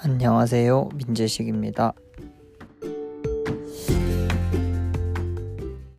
안녕하세요. 민재식입니다.